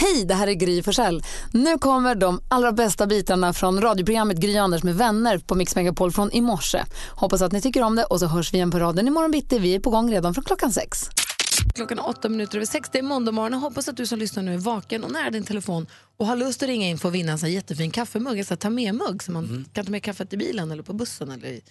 Hej, det här är Gry Forssell. Nu kommer de allra bästa bitarna från radioprogrammet Gry Anders med vänner på Mix Megapol från i morse. Hoppas att ni tycker om det och så hörs vi igen på raden imorgon bitti. Vi är på gång redan från klockan sex. Klockan är åtta minuter över sex. Det är måndag morgon. Jag hoppas att du som lyssnar nu är vaken och nära din telefon och har lust att ringa in för att vinna en sån här jättefin kaffemugg, en sån här ta med-mugg så man kan ta med kaffet i bilen eller på bussen eller i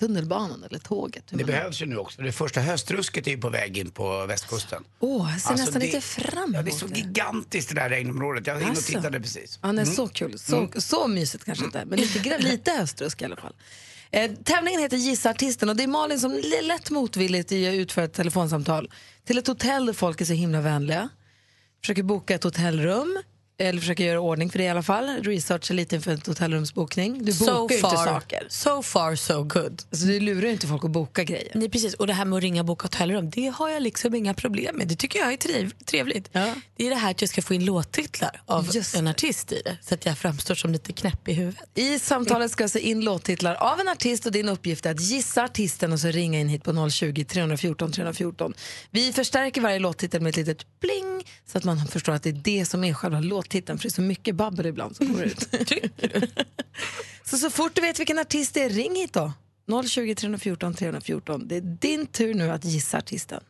tunnelbanan eller tåget. Det behövs ju nu också. Det första höstrusket är ju på väg in på västkusten. Åh, jag ser Alltså, nästan det- lite fram Ja, emot det är så gigantiskt det där regnområdet. Jag var inne och Alltså. tittade precis. Ja, nej, Så kul. Så, så mysigt kanske inte, men lite, lite höstrusk i alla fall. Eh, tävlingen heter Gissa artisten och det är Malin som lätt motvilligt utför ett telefonsamtal till ett hotell där folk är så himla vänliga. Försöker boka ett hotellrum, eller försöker göra ordning för det i alla fall. Researcha lite inför ett hotellrumsbokning. Du So bokar ju inte far. saker. So far so good. Alltså, du lurar inte folk att boka grejer. Nej, precis. Och det här med att ringa och boka hotellrum, det har jag liksom inga problem med. Det tycker jag är triv- trevligt. Ja. Det är det här att jag ska få in låttitlar av Just en artist i det. Så att jag framstår som lite knäpp i huvudet. I samtalet ska jag se in låttitlar av en artist och din uppgift är att gissa artisten och så ringa in hit på 020 314 314. Vi förstärker varje låttitel med ett litet bling så att man förstår att det är det som är själva låttiteln för det är så mycket babbel ibland som går ut. så så fort du vet vilken artist det är, ring hit då. 020 314 314. Det är din tur nu att gissa artisten.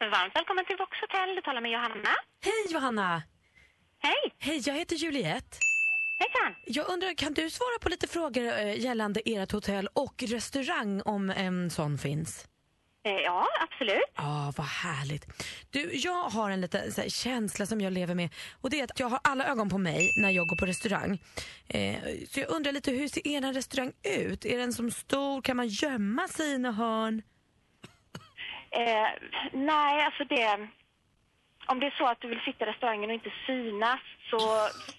Varmt välkommen till Vox Hotel. Du talar med Johanna. Hej Johanna! Hej! Hej, jag heter Juliette. Hejsan! Jag undrar, kan du svara på lite frågor eh, gällande ert hotell och restaurang om en sån finns? Eh, ja, absolut. Ja, vad härligt. Du, jag har en liten här, känsla som jag lever med och det är att jag har alla ögon på mig när jag går på restaurang. Eh, så jag undrar lite, hur ser er restaurang ut? Är den som stor? Kan man gömma sig i några hörn? Eh, nej, alltså det... Om det är så att du vill sitta i restaurangen och inte synas så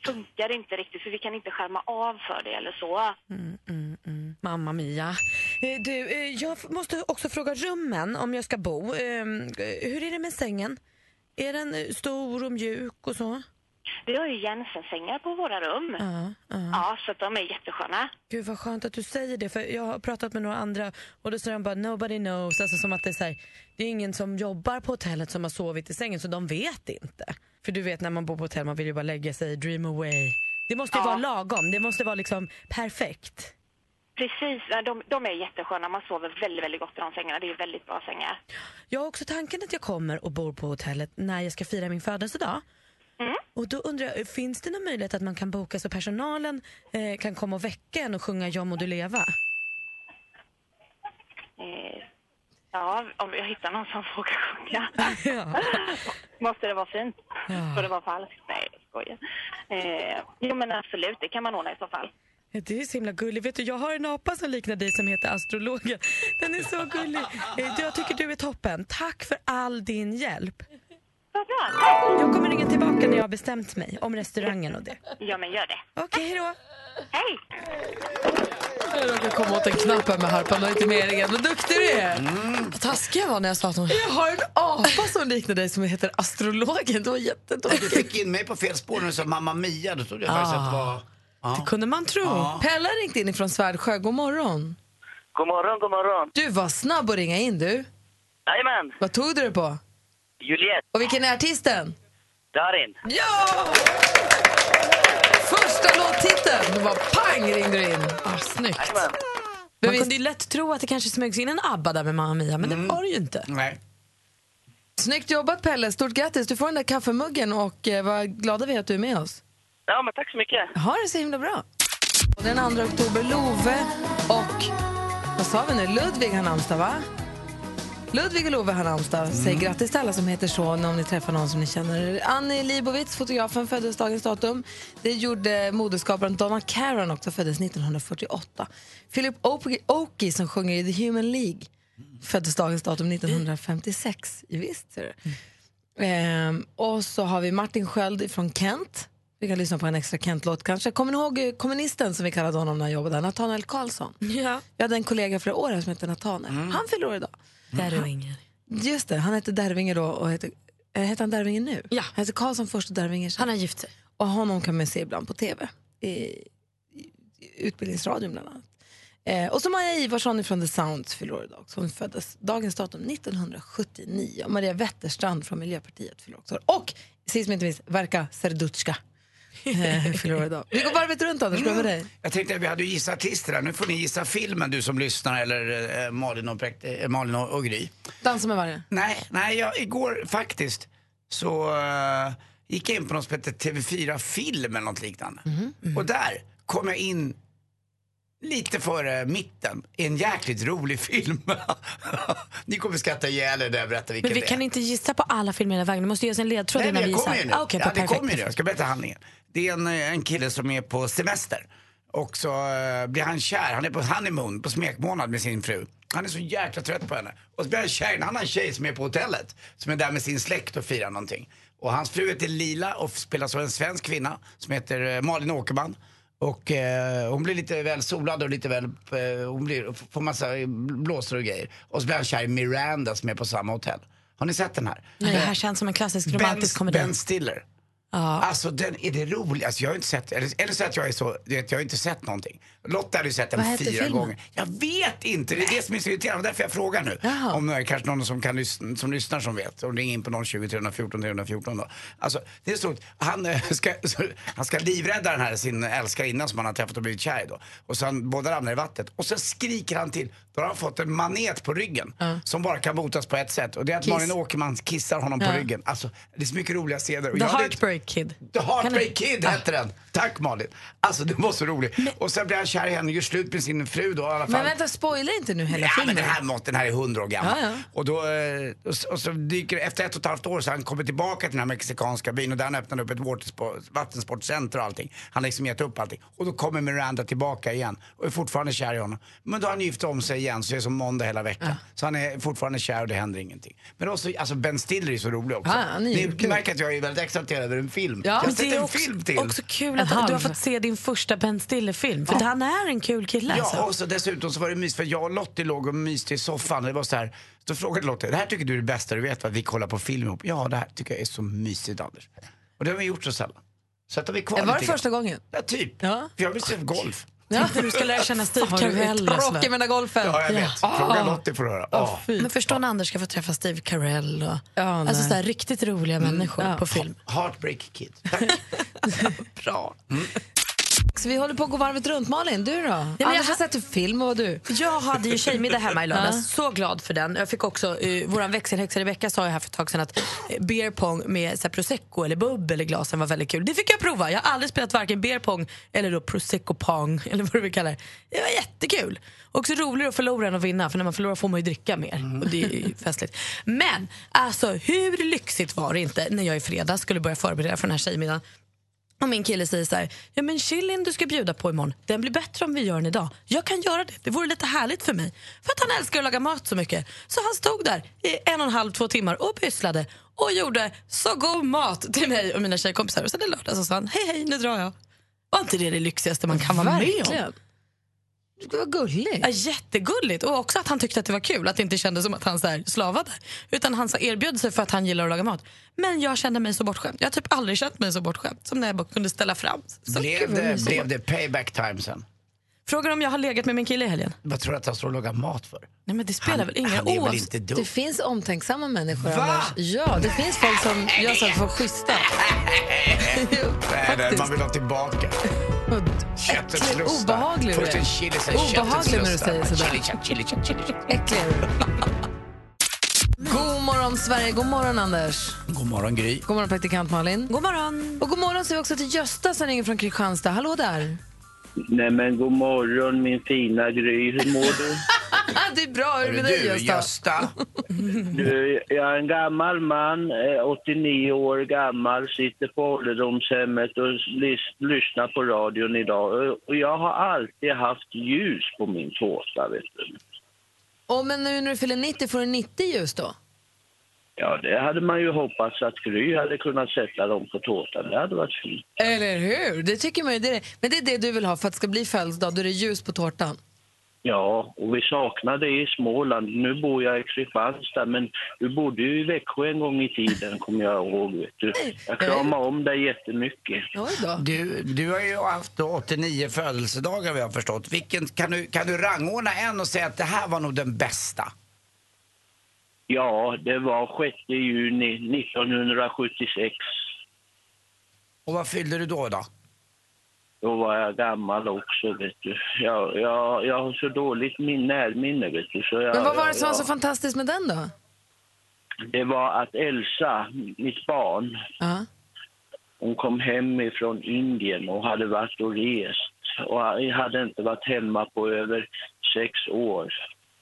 funkar det inte riktigt för vi kan inte skärma av för det eller så. Mamma Mia. Eh, du, eh, jag måste också fråga rummen om jag ska bo. Eh, hur är det med sängen? Är den stor och mjuk och så? Vi har ju Jensen-sängar på våra rum. Ja, ja. Ja, så de är jättesköna. Gud vad skönt att du säger det för jag har pratat med några andra och då säger de bara nobody knows, alltså som att det är så här, det är ingen som jobbar på hotellet som har sovit i sängen så de vet inte. För du vet när man bor på hotell man vill ju bara lägga sig, dream away. Det måste ju Ja. vara lagom, det måste vara liksom perfekt. Precis, de, de är jättesköna. Man sover väldigt, väldigt gott i de sängarna. Det är väldigt bra sängar. Jag har också tanken att jag kommer och bor på hotellet när jag ska fira min födelsedag. Mm. Och då undrar jag, finns det någon möjlighet att man kan boka så personalen eh, kan komma och väcka en och sjunga Ja må du leva? Eh, ja, om jag hittar någon som vågar sjunga. Ja. Måste det vara fint? Ja. Ska det vara falskt? Nej, jag skojar. Eh, jo, men absolut, det kan man ordna i så fall. Ja, Det är så himla gulligt. Vet du, jag har en apa som liknar dig som heter Astrologen. Den är så gullig. Eh, Jag tycker du är toppen. Tack för all din hjälp. Vad bra. Tack. Jag kommer ringa tillbaka när jag har bestämt mig om restaurangen och det. Ja, men gör det. Okej, hej då. Hej! Jag råkade komma åt en knapp här med harpan och inte mer igen. Vad duktig du är! Vad taskig jag var när jag sa att hon, jag har en apa som liknar dig som heter astrologen. Det var Du jättedåligt. fick in mig på fel spår när du sa Mamma Mia. Då trodde jag faktiskt att det var... Ja. Det kunde man tro. Ja. Pella har ringt in ifrån Svärdsjö. God morgon. God morgon, god morgon. Du var snabb att ringa in du. Jajamän, Vad tog du det på? Juliette, Och vilken är artisten? Darin. Ja! Första låttiteln. Det var pang ringde du in. Ah, snyggt. Jajamän. Men Man visst, kunde ju lätt tro att det kanske smögs in en ABBA där med Mamma Mia, men det var det ju inte. Nej. snyggt jobbat Pelle. Stort grattis. Du får den där kaffemuggen och eh, vad glada vi är att du är med oss. Ja, men tack så mycket. Ha det så himla bra. Den 2 oktober, Love och vad sa vi nu? Ludvig har namnsdag, va? Ludvig och Love har namnsdag. Säg grattis till alla som heter så om ni träffar någon som ni känner. Annie Leibovitz, fotografen, föddes dagens datum. Det gjorde modeskaparen Donna Karan också, föddes 1948. Philip Oakey, som sjunger i The Human League föddes dagens datum 1956. Visst ser du. Ehm, och så har vi Martin Sköld från Kent. Vi kan lyssna på en extra Kent-låt kanske. Kommer ni ihåg eh, kommunisten som vi kallade honom när han jobbade där? Nathanael Karlsson. Ja. Jag hade en kollega för år här som hette Nathanael. Mm. Han fyller år idag. Och ingen. Just det, han hette Dervinge då och heter, äh, heter han Dervinge nu? Ja. Han heter Karlsson först och Dervinge sen. Han har gift sig. Och honom kan man se ibland på tv. I, i, i Utbildningsradion bland annat. Eh, och så Maja Ivarsson från The Sounds fyller år idag. Hon föddes dagens datum 1979. Och Maria Wetterstrand från Miljöpartiet fyller också år. Och sist men inte minst Verka Serduchka eh, fyller idag. Vi går varvet runt Anders, börjar med dig. Jag tänkte att vi hade ju gissat artister här. Nu får ni gissa filmen du som lyssnar eller eh, Malin, och, eh, Malin och, och Gry. Dansa med vargen. Nej, nej jag, igår faktiskt så eh, gick jag in på något som heter TV4 Film eller något liknande. Och där kom jag in lite före mitten en jäkligt rolig film. Ni kommer skratta ihjäl er när jag berättar vilken Men vi det är. kan inte gissa på alla filmer hela vägen. Du måste ge oss en ledtråd Nej, innan vi gissar. kommer ju nu. Ah, okej, ja, det kommer ju nu. Jag ska berätta handlingen. Det är en, eh, en kille som är på semester. Och så eh, blir han kär. Han är på honeymoon, på smekmånad med sin fru. Han är så jäkla trött på henne. Och så blir han kär i en annan tjej som är på hotellet. Som är där med sin släkt och firar någonting. Och hans fru heter Lila och spelas av en svensk kvinna som heter eh, Malin Åkerman. Och eh, hon blir lite väl solad och lite väl, eh, hon blir, får massa blåsor och grejer. Och så blir han kär i Miranda som är på samma hotell. Har ni sett den här? Nej, det här känns som en klassisk romantisk komedi. Ben Stiller. Ja. Alltså den, är det roligt? Alltså, jag har inte sett, eller, eller så att jag är så, vet, jag har inte sett någonting. Lotta hade ju sett den fyra filmen? gånger. Jag vet inte, det är det som är så irriterande. Därför jag frågar nu. Jaha. Om det är kanske någon som, kan lyssna, som lyssnar som vet. Och ring in på 020 314 314 då. Alltså det är så han, eh, ska, så, han ska livrädda den här sin älskarinna som han har träffat och blivit kär i då. Och han, båda ramlar i vattnet. Och så skriker han till. Då har han fått en manet på ryggen. Som bara kan botas på ett sätt. Och det är att Kiss. Malin Åkerman kissar honom på Ja. ryggen. Alltså det är så mycket roliga scener. The Heartbreak Kid. The Heartbreak du- Kid hette den. Tack Malin. Alltså det var så roligt. Och sen blir han kär i henne och gör slut med sin fru då i alla fall. Men vänta, spoila inte nu hela Ja, men filmen. den här, måste, den här är hundra år gammal. Ja, ja. Och, då, eh, och, så- dyker efter ett och ett halvt år så han kommit tillbaka till den här mexikanska byn och där han öppnade upp ett vattensportcenter och allting. Han har liksom gett upp allting. Och då kommer Miranda tillbaka igen och är fortfarande kär i honom. Men då har han gift om sig igen så det är som måndag hela veckan. Så han är fortfarande kär och det händer ingenting. Men också, alltså Ben Stiller är så rolig också. Ja, Ni kul. märker att jag är väldigt exalterad över en film. Ja, jag har sett Det är en också, film till. också kul att du har fått se din första Ben Stiller-film. För han är en kul kille alltså. Ja, och så dessutom så var det mys för jag och Lottie låg och myste i soffan. Det var så här, så frågade Lottie, det här tycker du är det bästa du vet va? Vi kollar på film ihop. Ja, det här tycker jag är så mysigt Anders. Och det har vi gjort så sällan. Så att vi kvar Var det första gången? Ja, typ. Ja. För jag vill se golf. Ja. Du ska lära känna Steve Carell. tråkig sådär. med den golfen? Ja, jag vet. Fråga Lottie får du höra. Ja. Men förstå när Anders ska få träffa Steve Carell och Ja, alltså sådär, riktigt roliga människor Ja. på film. Heartbreak Kid. Tack. Bra. Så vi håller på att gå varvet runt. Malin, du då? men Anders jag har sett en film, och du? Jag hade ju tjejmiddag hemma i lördags. Så glad för den. Jag fick också, uh, våran växelhäxa Rebecka sa ju här för ett tag sedan att eh, beer pong med så här, prosecco eller bubbel i glasen var väldigt kul. Det fick jag prova. Jag har aldrig spelat varken beer pong eller då prosecco pong eller vad du vill kalla det. Det var jättekul. Också roligare att förlora än att vinna för när man förlorar får man ju dricka mer och det är ju festligt. Men alltså hur lyxigt var det inte när jag i fredags skulle börja förbereda för den här tjejmiddagen om min kille säger så här, ja men chilin du ska bjuda på imorgon, den blir bättre om vi gör den idag. Jag kan göra det, det vore lite härligt för mig. För att han älskar att laga mat så mycket. Så han stod där i en och en halv, två timmar och pysslade och gjorde så god mat till mig och mina tjejkompisar. Och sen i lördags sa han, hej hej nu drar jag. Var inte det det lyxigaste man kan vara med om? Det var gulligt. Ja, jättegulligt. Och också att han tyckte att det var kul. Att det inte kändes som att han så här slavade. Utan han så erbjöd sig för att han gillar att laga mat. Men jag kände mig så bortskämd. Jag har typ aldrig känt mig så bortskämd som när jag bara kunde ställa fram. Så Blev kul. det, Så- blev det payback time sen? Frågar om jag har legat med min kille i helgen? Vad tror du att han står och lagar mat för? Nej men det spelar Han, väl ingen roll. Det finns omtänksamma människor, Va? Anders. Ja, det finns folk som gör saker för att schyssta. Nej, man vill ha tillbaka. Äcklig, obehaglig Först du är. en chili, sen Obehaglig när du säger sådär. Äcklig du. God morgon, Sverige. God morgon, Anders. God morgon Gry. God morgon, praktikant Malin. God morgon. Och god morgon säger vi också till Gösta som ringer från Kristianstad. Hallå där. Nej men god morgon min fina Gry, hur mår du? det är bra. Hur är det med dig, Gösta? Gösta. du? Jag är en gammal man, eh, 89 år gammal, sitter på ålderdomshemmet och lys- lyssnar på radion idag. Och- jag har alltid haft ljus på min tårta, vet du. Och men nu när du fyller 90 får du 90 ljus då? Ja, det hade man ju hoppats att Gry hade kunnat sätta dem på tårtan. Det hade varit fint. Eller hur? Det tycker man ju. Det är, men det är det du vill ha för att det ska bli födelsedag. Då är det ljus på tårtan. Ja, och vi saknar det i Småland. Nu bor jag i Kristianstad, men du bodde ju i Växjö en gång i tiden, kommer jag ihåg. Vet du. Jag kramar om dig jättemycket. Du, du har ju haft 89 födelsedagar vi har förstått. Vilken, kan, du, kan du rangordna en och säga att det här var nog den bästa? Ja, det var 6 juni 1976. Och vad fyllde du då? då? Då var jag gammal också, vet du. Jag, jag, jag har så dåligt min närminne, vet du. Så jag, Men vad var det som var så fantastiskt med den då? Det var att Elsa, mitt barn, Ja. hon kom hem ifrån Indien och hade varit och rest. Och hade inte varit hemma på över sex år.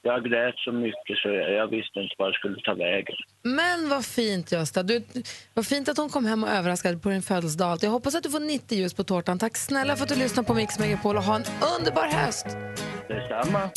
Jag grät så mycket så jag, jag visste inte vad jag skulle ta vägen. Men vad fint Gösta. Du, vad fint att hon kom hem och överraskade på din födelsedag. Jag hoppas att du får 90 ljus på tårtan. Tack snälla för att du lyssnar på Mix Megapol och ha en underbar höst. Detsamma.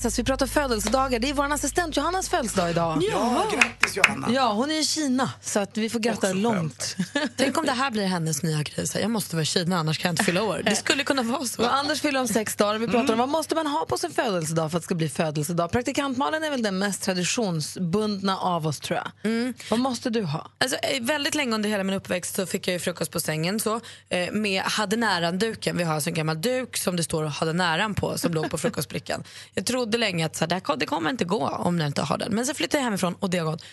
Så vi pratar födelsedagar. Det är vår assistent Johannas födelsedag idag. Ja, grattis Johanna. Ja, hon är i Kina så att vi får gratta långt. Tänk om det här blir hennes nya grej. Så Jag måste vara i Kina annars kan jag inte fylla år. Det skulle kunna vara så. Och Anders fyller om sex dagar. Vi pratar Mm. om vad måste man ha på sin födelsedag för att det ska bli födelsedag. Praktikantmalen är väl den mest traditionsbundna av oss tror jag. Mm. Vad måste du ha? Alltså, eh, väldigt länge under hela min uppväxt så fick jag ju frukost på sängen så, eh, med hade näran-duken. Vi har alltså en gammal duk som det står hade näran på som låg på frukostbrickan. Jag trodde länge att så här, det, här, det kommer inte gå om jag inte har den. Men så flyttade jag hemifrån och det har gått.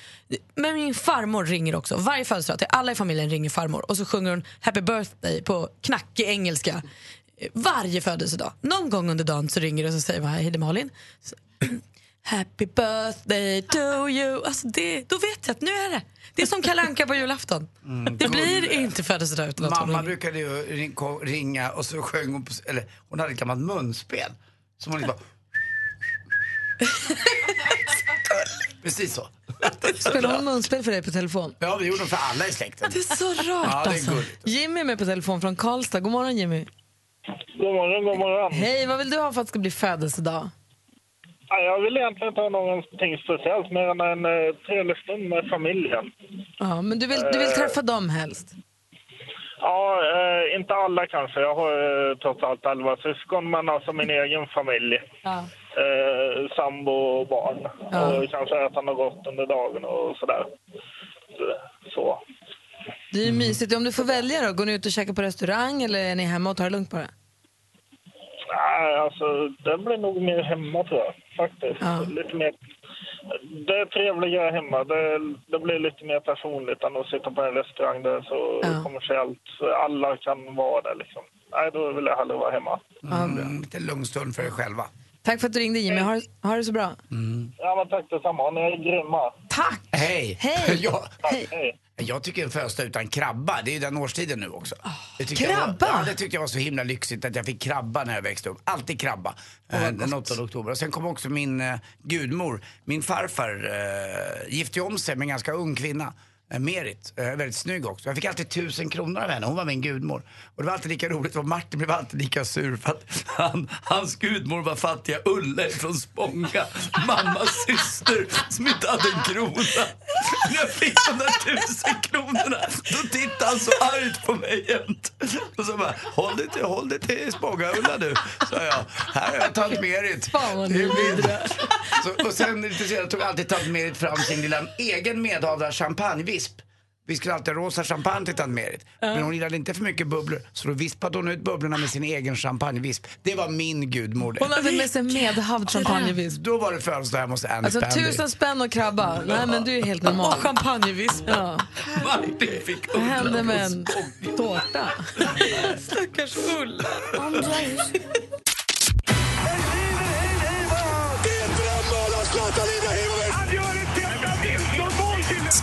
Men min farmor ringer också. Varje födelsedag till alla i familjen ringer farmor och så sjunger hon happy birthday på knackig engelska. Varje födelsedag. Någon gång under dagen så ringer det och så säger man hej det är Malin. Så, Happy birthday to you. Alltså det, då vet jag att nu är det. Det är som Kalle Anka på julafton. det blir inte födelsedag utan att Mamma brukade ju ringa och så sjöng hon, på, eller hon hade ett gammalt munspel. Som hon liksom bara... Precis så. Spelar hon munspel för dig på telefon? Ja, vi gjorde det för alla i släkten. Det är så rart Ja, det är alltså. Jimmy är med på telefon från Karlstad. God morgon Jimmy. God morgon, god morgon. Hej, vad vill du ha för att det ska bli födelsedag? Ja, jag vill egentligen inte ha någonting speciellt mer än en eh, trevlig stund med familjen. Ja, men du vill, du vill träffa dem helst? Ja, eh, inte alla kanske. Jag har eh, trots allt elva syskon, men alltså min egen familj. Ja. Eh, sambo och barn. Och kanske äta något gott under dagen och sådär. Så. Det är ju mysigt. Om du får välja då, går ni ut och käkar på restaurang eller är ni hemma och tar det lugnt bara? Nej, alltså det blir nog mer hemma tror jag. Faktiskt. Lite mer... Det är trevligare hemma. Det, det blir lite mer personligt än att sitta på en restaurang där så kommersiellt. Så alla kan vara där liksom. Nej, då vill jag hellre vara hemma. Mm, lite lugn stund för er själva. Tack för att du ringde Jimmy. Ha, ha det så bra. Ja, men tack detsamma. Ni är grymma. Tack! Hej! Hej! jag, Hej. jag tycker en födelsedag utan krabba, det är ju den årstiden nu också. Det tyckte krabba? Jag var, ja, det tyckte jag var så himla lyxigt att jag fick krabba när jag växte upp. Alltid krabba. eh, den 8 oktober. Och sen kom också min eh, gudmor, min farfar, eh, gifte om sig med en ganska ung kvinna. Eh, Merit, eh, väldigt snygg också. Jag fick alltid tusen kronor av henne, hon var min gudmor. Och det var alltid lika roligt och Martin blev alltid lika sur för att han, hans gudmor var fattiga Ulle från Spånga, mammas syster som inte hade en krona. När jag fick de där tusen kronorna, då tittade han så argt på mig jämt. Och så bara, håll dig till, håll dig till Spånga-Ulla du, sa jag. Här har jag tant Merit. Det är min. Så, och sen lite senare tog alltid tant Merit fram sin lilla egen medhavda champagnevisp. Vi skulle alltid ha rosa champagne till tant Merit. Men hon gillade inte för mycket bubblor så då vispade hon ut bubblorna med sin egen champagnevisp. Det var min gudmor det. Hon hade med sig medhavd champagnevisp. Då var det födelsedag hemma hos Andy Alltså Pandy. tusen spänn och krabba. Nej men du är helt normal. Och champagnevisp. Ja. Martin fick Vad hände med en tårta? Stackars Ulla.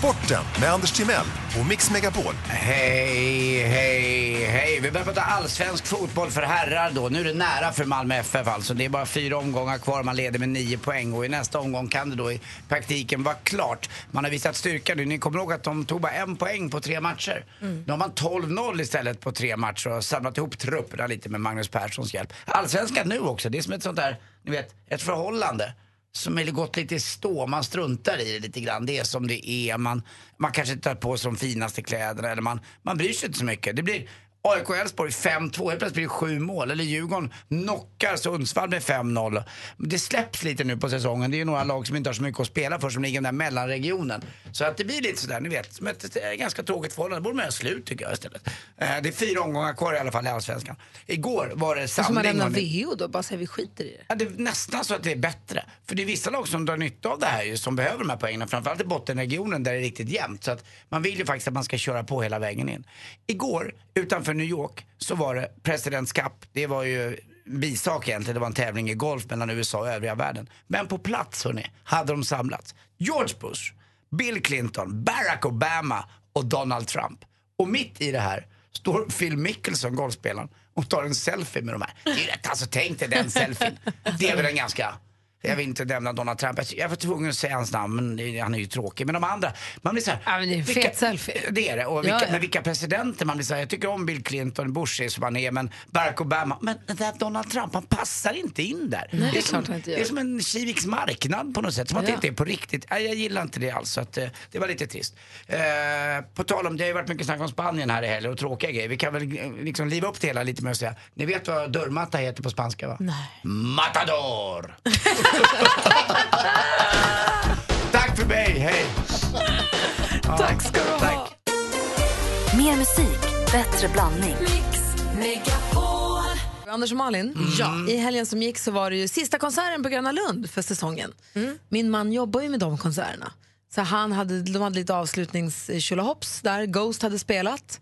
Sporten med Anders Timell och Mix Megapol. Hej, hej, hej. Vi börjar prata allsvensk fotboll för herrar då. Nu är det nära för Malmö FF alltså. Det är bara fyra omgångar kvar. Man leder med nio poäng och i nästa omgång kan det då i praktiken vara klart. Man har visat styrka nu. Ni kommer ihåg att de tog bara en poäng på tre matcher. Nu har man 12-0 istället på tre matcher och samlat ihop trupperna lite med Magnus Perssons hjälp. Allsvenskan nu också. Det är som ett sånt där, ni vet, ett förhållande som har gått lite i stå. Man struntar i det lite grann. Det är som det är. Man, man kanske inte tar på sig de finaste kläderna eller man, man bryr sig inte så mycket. Det blir AIK Elfsborg 5-2, helt plötsligt blir det sju mål. Eller Djurgården knockar Sundsvall med 5-0. Det släpps lite nu på säsongen. Det är ju några lag som inte har så mycket att spela för som ligger i den där mellanregionen. Så att det blir lite sådär, ni vet, som ett, ganska tråkigt förhållande. Det borde man göra slut tycker jag istället. Eh, det är fyra omgångar kvar i alla fall i Allsvenskan. Igår var det Som man samling. lämnar. VO då, bara säger vi skiter i det. Ja, det är nästan så att det är bättre. För det är vissa lag som drar nytta av det här ju, som behöver de här poängen. Framförallt i bottenregionen där det är riktigt jämnt. Så att man vill ju faktiskt att man ska köra på hela vägen in. Igår, utanför New York, så var det Presidents Cup. Det var ju en bisak egentligen. Det var en tävling i golf mellan USA och övriga världen. Men på plats, hörni, hade de samlats. George Bush, Bill Clinton, Barack Obama och Donald Trump. Och mitt i det här står Phil Mickelson, golfspelaren, och tar en selfie med de här. Det är rätt, alltså tänk dig den selfien. Det är väl en ganska jag vill inte nämna Donald Trump. Jag- var tvungen att säga hans namn, men det- han är ju tråkig. Men de andra, man blir så här, Ja, men det är en fet selfie. Det är det. Och vilka, Ja, ja. Men vilka presidenter man blir så här, jag tycker om Bill Clinton, Bush är som han är, men Barack Obama, men den där Donald Trump, han passar inte in där. Nej, det är som, gör. det är som en Kiviks marknad på något sätt, som att det inte är på riktigt. Nej, jag gillar inte det alls, så att, eh, det var lite trist. Eh, på tal om, det har ju varit mycket snack om Spanien här i helgen och tråkiga grejer. Vi kan väl eh, liksom liva upp det hela lite med att säga, ni vet vad dörrmatta heter på spanska va? Nej. Matador! Tack för mig, hej! Tack ska du ha. Mer musik, bättre blandning. Anders och Malin, ja. i helgen som gick så var det ju sista konserten på Gröna Lund för säsongen. Min man jobbar ju med de konserterna. Så han hade, de hade lite avslutnings där. Ghost hade spelat.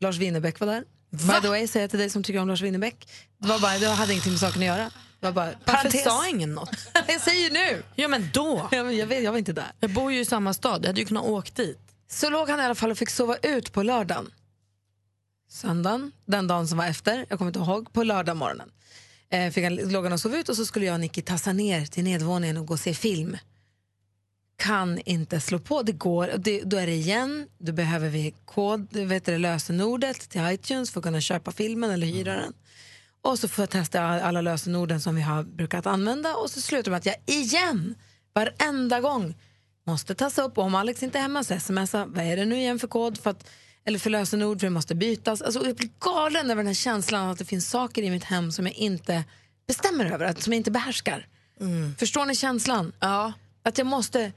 Lars Winnerbäck var där. By the way, säger jag till dig som tycker om Lars Winnerbäck. Det, var bara, det hade ingenting med saken att göra. Var bara, Varför parentes. sa ingen något? jag säger nu! Ja men då. Ja, men jag, vet, jag var inte där. Jag bor ju i samma stad, jag hade ju kunnat åka dit. Så låg han i alla fall och fick sova ut på lördagen. Söndagen, den dagen som var efter, jag kommer inte ihåg, på lördag morgonen. Eh, fick han, låg han och sov ut och så skulle jag och Nicky tassa ner till nedervåningen och gå och se film. Kan inte slå på, det går, det, då är det igen, då behöver vi kod, vet du, det, lösenordet till iTunes för att kunna köpa filmen eller hyra den. Och så får jag testa alla lösenorden som vi har brukat använda och så slutar det med att jag igen, varenda gång, måste tassa upp. Och om Alex inte är hemma så smsa, vad är det nu igen för kod? För att, eller för lösenord, för det måste bytas. Alltså, jag blir galen över den här känslan att det finns saker i mitt hem som jag inte bestämmer över, som jag inte behärskar. Förstår ni känslan? Ja. Att jag måste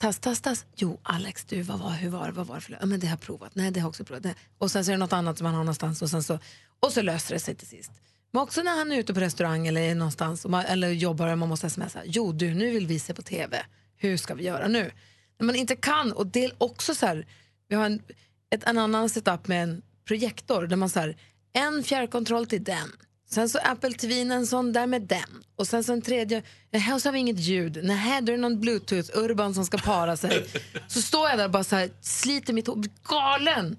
tass, tass, tass. Jo, Alex, du, vad var, hur var det? Vad var det för ja, men Det har jag provat. Nej, det har jag också provat. Och sen så är det något annat som man har någonstans och sen så, och så löser det sig till sist. Men också när han är ute på restaurang eller någonstans man, eller jobbar och man måste smsa. Jo, du, nu vill vi se på TV. Hur ska vi göra nu? När man inte kan, och det är också så här, vi har en, ett, en annan setup med en projektor där man så här, en fjärrkontroll till den. Sen så Apple TV en sån där med den. Och sen så en tredje, här så har vi inget ljud. Nej, då är det någon bluetooth-urban som ska para sig. Så står jag där och bara så här, sliter mitt hår, galen.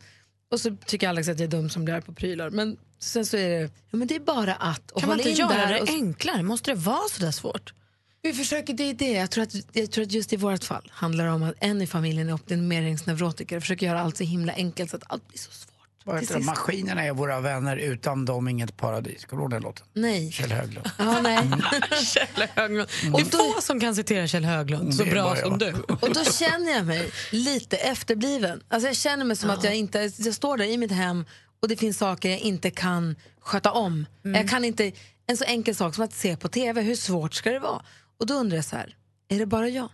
Och så tycker Alex att jag är dum som blir på prylar. Men sen så är det, ja men det är bara att. Och Kan man inte in göra det och enklare? Måste det vara så där svårt? vi försöker, det är det. Jag tror, att, jag tror att just i vårt fall handlar det om att en i familjen är optimeringsneurotiker och försöker göra allt så himla enkelt så att allt blir så svårt. Vad heter. Maskinerna är våra vänner, utan dem inget paradis. Kommer du ihåg den låten? Nej. Kjell Höglund. Ja, nej. Kjell Höglund. Det är få som kan citera Kjell Höglund så bra som du. Och då känner jag mig lite efterbliven. Alltså jag känner mig som att jag inte, jag står där i mitt hem och det finns saker jag inte kan sköta om. Jag kan inte, en så enkel sak som att se på TV, hur svårt ska det vara? Och då undrar jag så här, är det bara jag?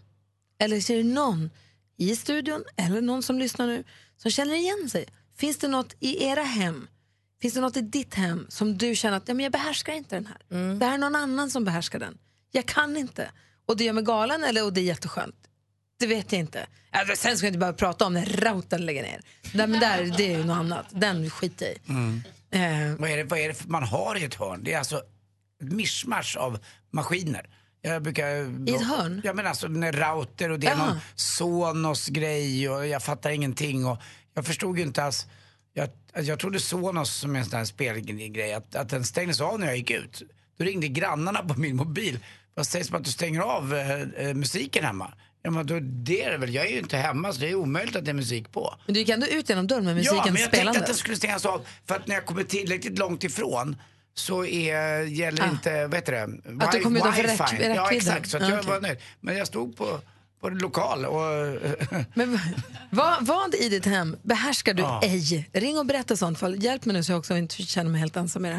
Eller är det någon i studion eller någon som lyssnar nu som känner igen sig? Finns det något i era hem? Finns det något i ditt hem som du känner att ja, men jag behärskar inte den här? Det här är någon annan som behärskar den. Jag kan inte. Och det gör mig galen eller och det är jätteskönt. Det vet jag inte. Alltså, sen ska jag inte bara prata om när routern lägger ner. Nej, men där, det är ju något annat. Den skiter jag i. Eh, Vad är, det, vad är det man har i ett hörn? Det är alltså ett mischmasch av maskiner. Jag brukar... I ett hörn? Ja men alltså en router och det är Jaha. någon Sonos grej och jag fattar ingenting och jag förstod ju inte alls. Jag, alltså, jag trodde Sonos som är en sån här spelgrej att, att den stängdes av när jag gick ut. Då ringde grannarna på min mobil. Vad sägs om att du stänger av eh, eh, musiken hemma? Ja men då, det är det väl, jag är ju inte hemma så det är omöjligt att det är musik på. men du gick ändå ut genom dörren med musiken Ja, men jag tänkte spelande. att den skulle stängas av. För att när jag kommer tillräckligt långt ifrån så är, gäller Ah. inte, vad heter det? Att du kom utanför Wi-Fi. räck- Ja räckvidden. exakt, så att Ah, jag var nöjd. Men jag stod på, på lokal och... Men vad, vad i ditt hem behärskar du Ja. ej? Ring och berätta i sånt fall. Hjälp mig nu så jag också inte känner mig helt ensam med det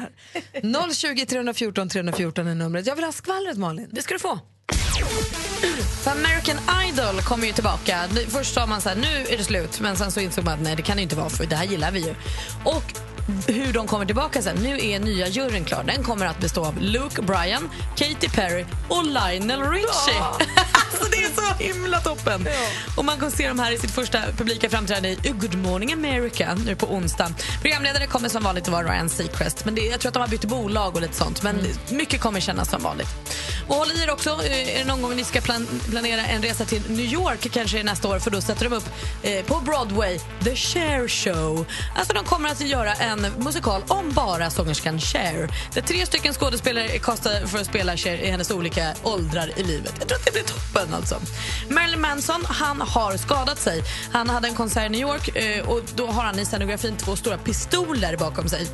här. 020 314 314 är numret. Jag vill ha skvallret Malin. Det ska du få. För American Idol kommer ju tillbaka. Först sa man så här, nu är det slut. Men sen så insåg man att nej, det kan det ju inte vara för det här gillar vi ju. Och hur de kommer tillbaka sen. Nu är nya juryn klar. Den kommer att bestå av Luke Bryan, Katy Perry och Lionel Richie. alltså det är så himla toppen. Och man kan se dem här i sitt första publika framträdande i Good Morning America nu på onsdag. Programledare kommer som vanligt att vara Ryan Seacrest. Men det, jag tror att de har bytt bolag och lite sånt. Men mycket kommer kännas som vanligt. Och håll i er också. Är det någon gång ni ska plan planera en resa till New York kanske nästa år för då sätter de upp eh, på Broadway The Cher Show. Alltså de kommer att göra en musikal om bara sångerskan Cher. Där tre stycken skådespelare är castade för att spela Cher i hennes olika åldrar i livet. Jag tror att det blir toppen alltså. Marilyn Manson, han har skadat sig. Han hade en konsert i New York eh, och då har han i scenografin två stora pistoler bakom sig.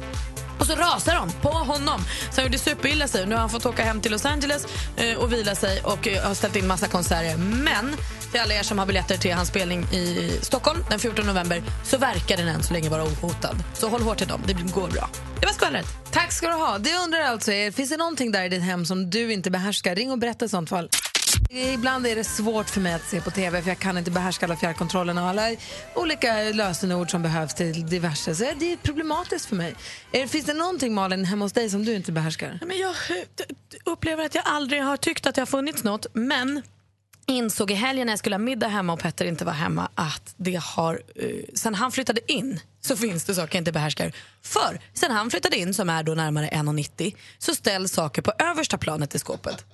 Och så rasar de på honom. Så han gjorde superilla sig. Nu har han fått åka hem till Los Angeles eh, och vila sig och eh, har ställt in massa konserter. Men till alla er som har biljetter till hans spelning i Stockholm den 14 november så verkar den än så länge vara ohotad. Så håll hårt i dem, det går bra. Det var skvallret. Tack ska du ha. Det jag undrar alltså är, finns det någonting där i ditt hem som du inte behärskar? Ring och berätta i sånt fall. Ibland är det svårt för mig att se på TV för jag kan inte behärska alla fjärrkontrollerna och alla olika lösenord som behövs till diverse. Så det är problematiskt för mig. Finns det någonting Malin hemma hos dig som du inte behärskar? Men jag eh, upplever att jag aldrig har tyckt att det har funnits något. Men insåg i helgen när jag skulle ha middag hemma och Petter inte var hemma att det har, eh, sen han flyttade in så finns det saker jag inte behärskar. För sen han flyttade in, som är då närmare 1,90 så ställs saker på översta planet i skåpet.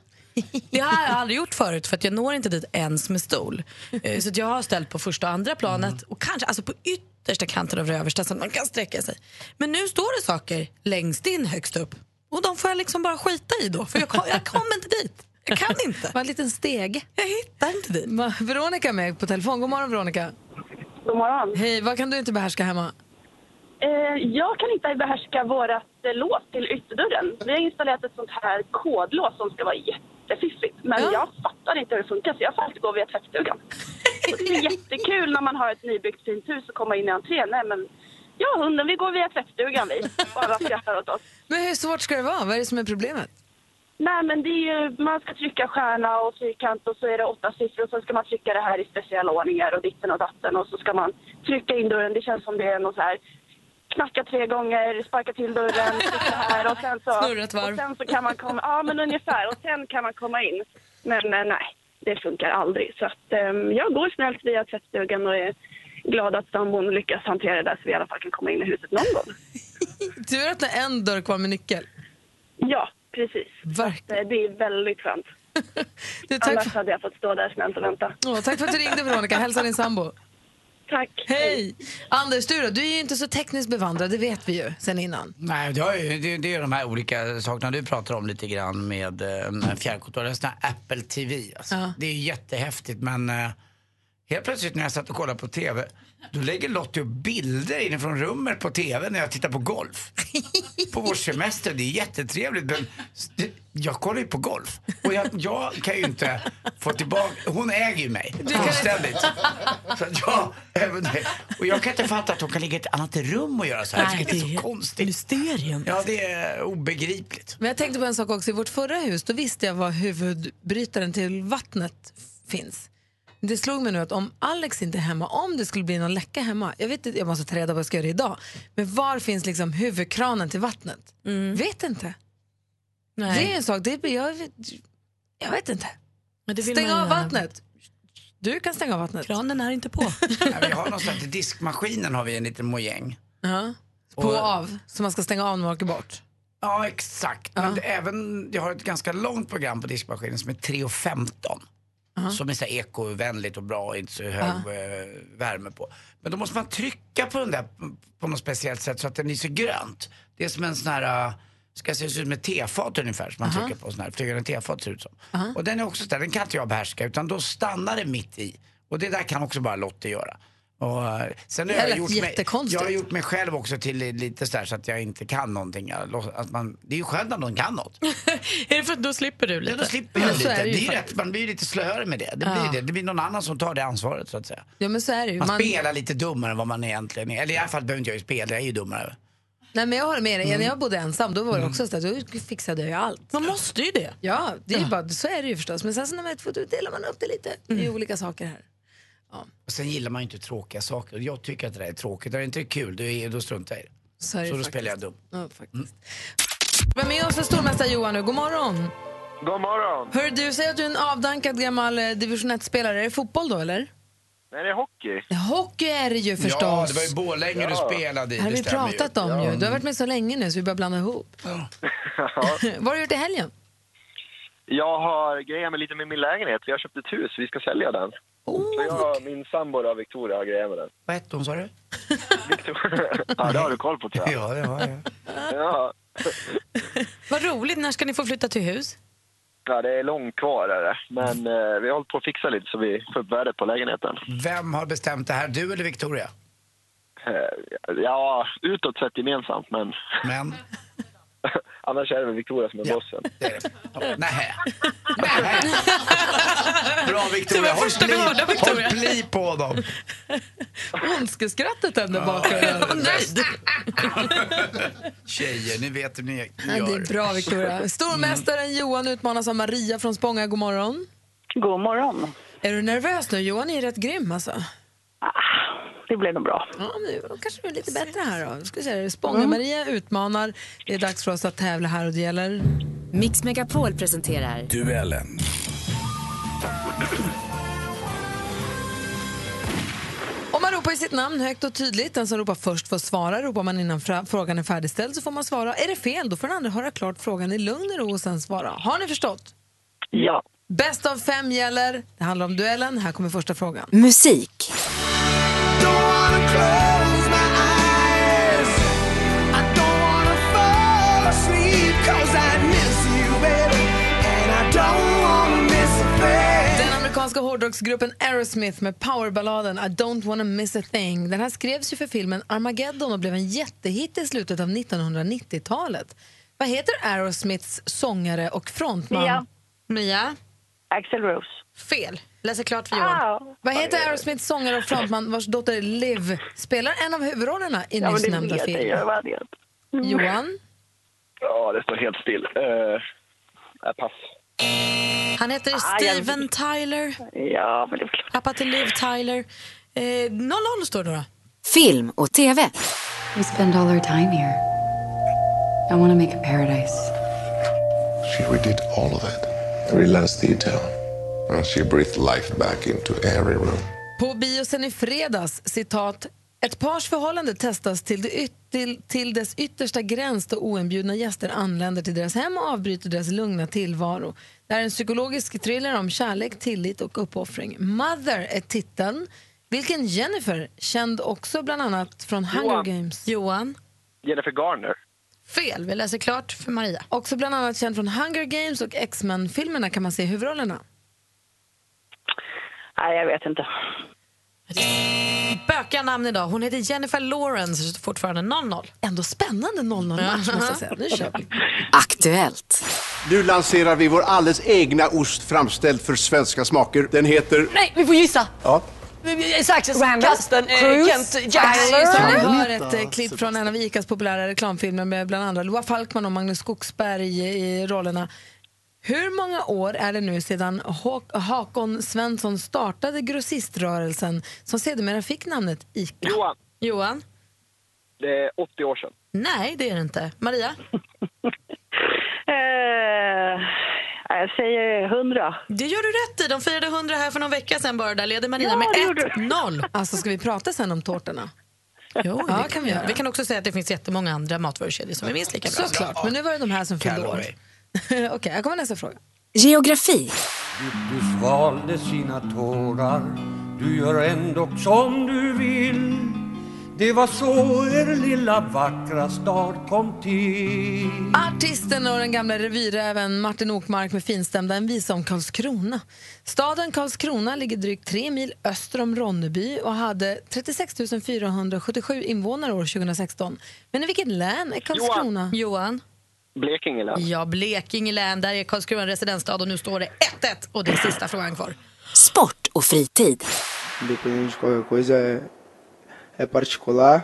Det har jag aldrig gjort förut för att jag når inte dit ens med stol. Eh, Så att jag har ställt på första och andra planet och kanske alltså på yttersta kanten av det översta så att man kan sträcka sig. Men nu står det saker längst in högst upp och de får jag liksom bara skita i då för jag, kom, jag kommer inte dit. Jag kan inte. Bara en liten steg. Jag hittar inte dit. Ma- Veronica är med på telefon. God morgon Veronica. God morgon. Hej, vad kan du inte behärska hemma? Eh, jag kan inte behärska vårt eh, lås till ytterdörren. Vi har installerat ett sånt här kodlås som ska vara jättefiffigt. Men jag fattar inte hur det funkar så jag får alltid gå via tvättstugan. Det är jättekul när man har ett nybyggt fint hus och komma in i entrén. Nej men, ja hunden vi går via tvättstugan vi. Bara skrattar åt oss. Men hur svårt ska det vara? Vad är det som är problemet? Nej men det är ju, man ska trycka stjärna och fyrkant och så är det åtta siffror och så ska man trycka det här i speciella ordningar och ditten och datten och så ska man trycka in dörren. Det känns som det är något så här knacka tre gånger, sparka till dörren, här och sen så... Snurra ett varv. Och sen så kan man komma, ja men ungefär, och sen kan man komma in. Men eh, nej, det funkar aldrig. Så att eh, jag går snällt via tvättstugan och är glad att sambon lyckas hantera det där så vi i alla fall kan komma in i huset någon gång. Tur att det är en dörr kvar med nyckel. Ja, precis. Så att, det är väldigt skönt. Du, tack, Annars hade jag fått stå där snällt och vänta. Åh, tack för att du ringde Veronica. Hälsa din sambo. Tack. Hej! Anders, du då? Du är ju inte så tekniskt bevandrad, det vet vi ju sen innan. Nej, det, har ju, det, det är de här olika sakerna du pratar om lite grann med eh, här Apple TV. Alltså. Ja. Det är ju jättehäftigt men eh, helt plötsligt när jag satt och kollade på TV då lägger Lottie upp bilder inifrån rummet på TV när jag tittar på golf. På vår semester, det är jättetrevligt men jag kollar ju på golf. Och jag, jag kan ju inte få tillbaka, hon äger ju mig fullständigt. Så att jag, även, och jag kan inte fatta att hon kan ligga i ett annat rum och göra så här. Nej, tycker det är det så konstigt. Mysterium. Ja, det är obegripligt. Men jag tänkte på en sak också. I vårt förra hus då visste jag var huvudbrytaren till vattnet finns. Det slog mig nu att om Alex inte är hemma, om det skulle bli någon läcka hemma, jag vet inte, jag måste ta reda på vad jag ska göra idag, men var finns liksom huvudkranen till vattnet? Vet inte. Nej. Det är en sak, det är, jag, vet, jag vet inte. Men Stäng man av vattnet. Du kan stänga av vattnet. Kranen är inte på. Ja, vi har någonstans i diskmaskinen har vi en liten mojäng. Ja. På Och- av, så man ska stänga av när man åker bort. Ja, exakt. Men det, även, jag har ett ganska långt program på diskmaskinen som är 3.15. Som är så ekovänligt och bra och inte så hög eh, värme på. Men då måste man trycka på den där på något speciellt sätt så att den lyser grönt. Det är som en sån här, uh, ska se ut som ett tefat ungefär som man trycker på. Sån här, flygande tefat ser ut som. Och den är också så där, den kan inte jag behärska utan då stannar det mitt i. Och det där kan också bara Lotte göra. Och, eh, sen har Det jag, gjort mig, jag har gjort mig själv också till lite sådär så att jag inte kan någonting. Att man, det är ju skönt när någon kan något. är det för att då slipper du lite? Ja, då slipper jag lite. är det Det är rätt, man blir ju lite slöare med det. Det blir, Ja. det. det blir någon annan som tar det ansvaret så att säga. Ja, men så är det ju. Man, Man- spelar lite dummare än vad man egentligen är. Eller i alla fall behöver inte jag ju spela, jag är ju dummare. Nej, men jag håller med dig. Mm. När jag bodde ensam då var det också så att då fixade jag ju allt. Man måste ju det. Ja, det är ju bara, så är det ju förstås. Men sen så när man är två, då delar man upp det lite. Det är ju olika saker här. Och sen gillar man ju inte tråkiga saker. Jag tycker att det där är tråkigt. Är det inte kul, då, är, då struntar jag i det. Så är det Så då faktiskt. spelar jag dum. Ja, faktiskt. Men med oss för stormästare Johan nu. God morgon. God morgon. Hör du säger att du är en avdankad gammal eh, division 1-spelare. Är det fotboll då eller? Nej, det är hockey. Hockey är det ju förstås. Ja, det var ju Borlänge du Ja. spelade i. Det har vi pratat ju. om ju. Du har varit med så länge nu så vi börjar blanda ihop. Vad har du gjort i helgen? Jag har grejat mig lite med min lägenhet. Vi har köpt ett hus, vi ska sälja den. Så jag, min sambo då, Victoria har grejat med den. Vad hette hon sa du? Ja, det har du koll på tror jag. Ja, det har jag. Ja. Vad roligt, när ska ni få flytta till hus? ja, det är långt kvar är det. Men eh, vi har hållit på att fixa lite så vi får upp värdet på lägenheten. Vem har bestämt det här? Du eller Victoria? Eh, ja, utåt sett gemensamt, men... Men? Annars är det väl Victoria som är bossen. Nej. Bra Victoria, håll första vi pli, hörde, Victoria. håll pli på dem. Ondskeskrattet ändå bakgrunden. Tjejer, ni vet hur ni Ja, det gör. är bra Victoria. Stormästaren Johan utmanas av Maria från Spånga. God morgon. God morgon. Är du nervös nu? Johan är rätt grym alltså. Det blir nog bra. Ja, då kanske du är lite bättre här då. Ska se, Spånga-Maria utmanar. Det är dags för oss att tävla här och det gäller... Mix Megapol presenterar Duellen. Om man ropar i sitt namn högt och tydligt, den som ropar först får svara. Ropar man innan frågan är färdigställd så får man svara. Är det fel, då får den andra höra klart frågan i lugn och ro och sen svara. Har ni förstått? Ja. Bäst av fem gäller. Det handlar om duellen. Här kommer första frågan. musik. Amerikanska hårdrocksgruppen Aerosmith med powerballaden I don't wanna miss a thing. Den här skrevs ju för filmen Armageddon och blev en jättehit i slutet av 1990-talet. Vad heter Aerosmiths sångare och frontman? Mia. Mia? Axel Rose. Fel. Läser klart för Johan. Vad heter Aerosmiths sångare och frontman vars dotter Liv spelar en av huvudrollerna i Ja, nyss nämnda jag film? är. Mm. Johan? Ja, det står helt still. Uh, pass. Han heter Ah, jag- Steven Tyler. Ja, men det är klart. Pappa till Liv Tyler. Eh, 0-0 står det då. Film och TV. We spend all our time here. I want to make a paradise. She redid all of it, every last detail. And she breathed life back into every room. På biosen i fredags, citat, ett pars förhållande testas till, det yt- till, till dess yttersta gräns då oinbjudna gäster anländer till deras hem och avbryter deras lugna tillvaro. Det här är en psykologisk thriller om kärlek, tillit och uppoffring. Mother är titeln. Vilken Jennifer, känd också bland annat från Hunger Johan. Games. Johan? Jennifer Garner. Fel. Vi läser klart för Maria. Också bland annat känd från Hunger Games och X-Men-filmerna kan man se huvudrollerna. Nej, jag vet inte. Bökiga namn idag. Hon heter Jennifer Lawrence, fortfarande 0-0. Ändå spännande 0-0-match måste jag säga. Nu kör vi. Aktuellt. Nu lanserar vi vår alldeles egna ost framställd för svenska smaker. Den heter... Nej, vi får gissa. Ja. Saxen, Kasten, eh, Kent Ja, Jackson. Vi hör ett eh, klipp från en av Icas populära reklamfilmer med bland andra Loa Falkman och Magnus Skogsberg i, i rollerna. Hur många år är det nu sedan Hak- Hakon Svensson startade grossiströrelsen som sedermera fick namnet Ica? Johan. Johan? Det är 80 år sedan. Nej, det är det inte. Maria? Eh, jag säger 100. Det gör du rätt i. De firade 100 här för någon vecka sedan bara. Där leder Maria Ja, med det gjorde 1-0. Alltså ska vi prata sen om tårtorna? Jo, Ja, det kan vi göra. Vi kan också säga att det finns jättemånga andra matvarukedjor som är minst lika bra. Såklart, men nu var det de här som fyllde år. Okej, här kommer nästa fråga. Geografi. Du svalde sina tårar Du gör ändå som du vill Det var så er lilla vackra stad kom till Artisten och den gamla revyräven Martin Okmark med finstämda En visa om Karlskrona. Staden Karlskrona ligger drygt tre mil öster om Ronneby och hade 36 477 invånare år 2016. Men i vilket län är Karlskrona? Johan? Blekinge län. Ja, Blekinge län. Där är Karlskrona residensstad och nu står det 1-1 och det är sista frågan kvar. Sport och fritid. Independente de qualquer coisa é, é particular.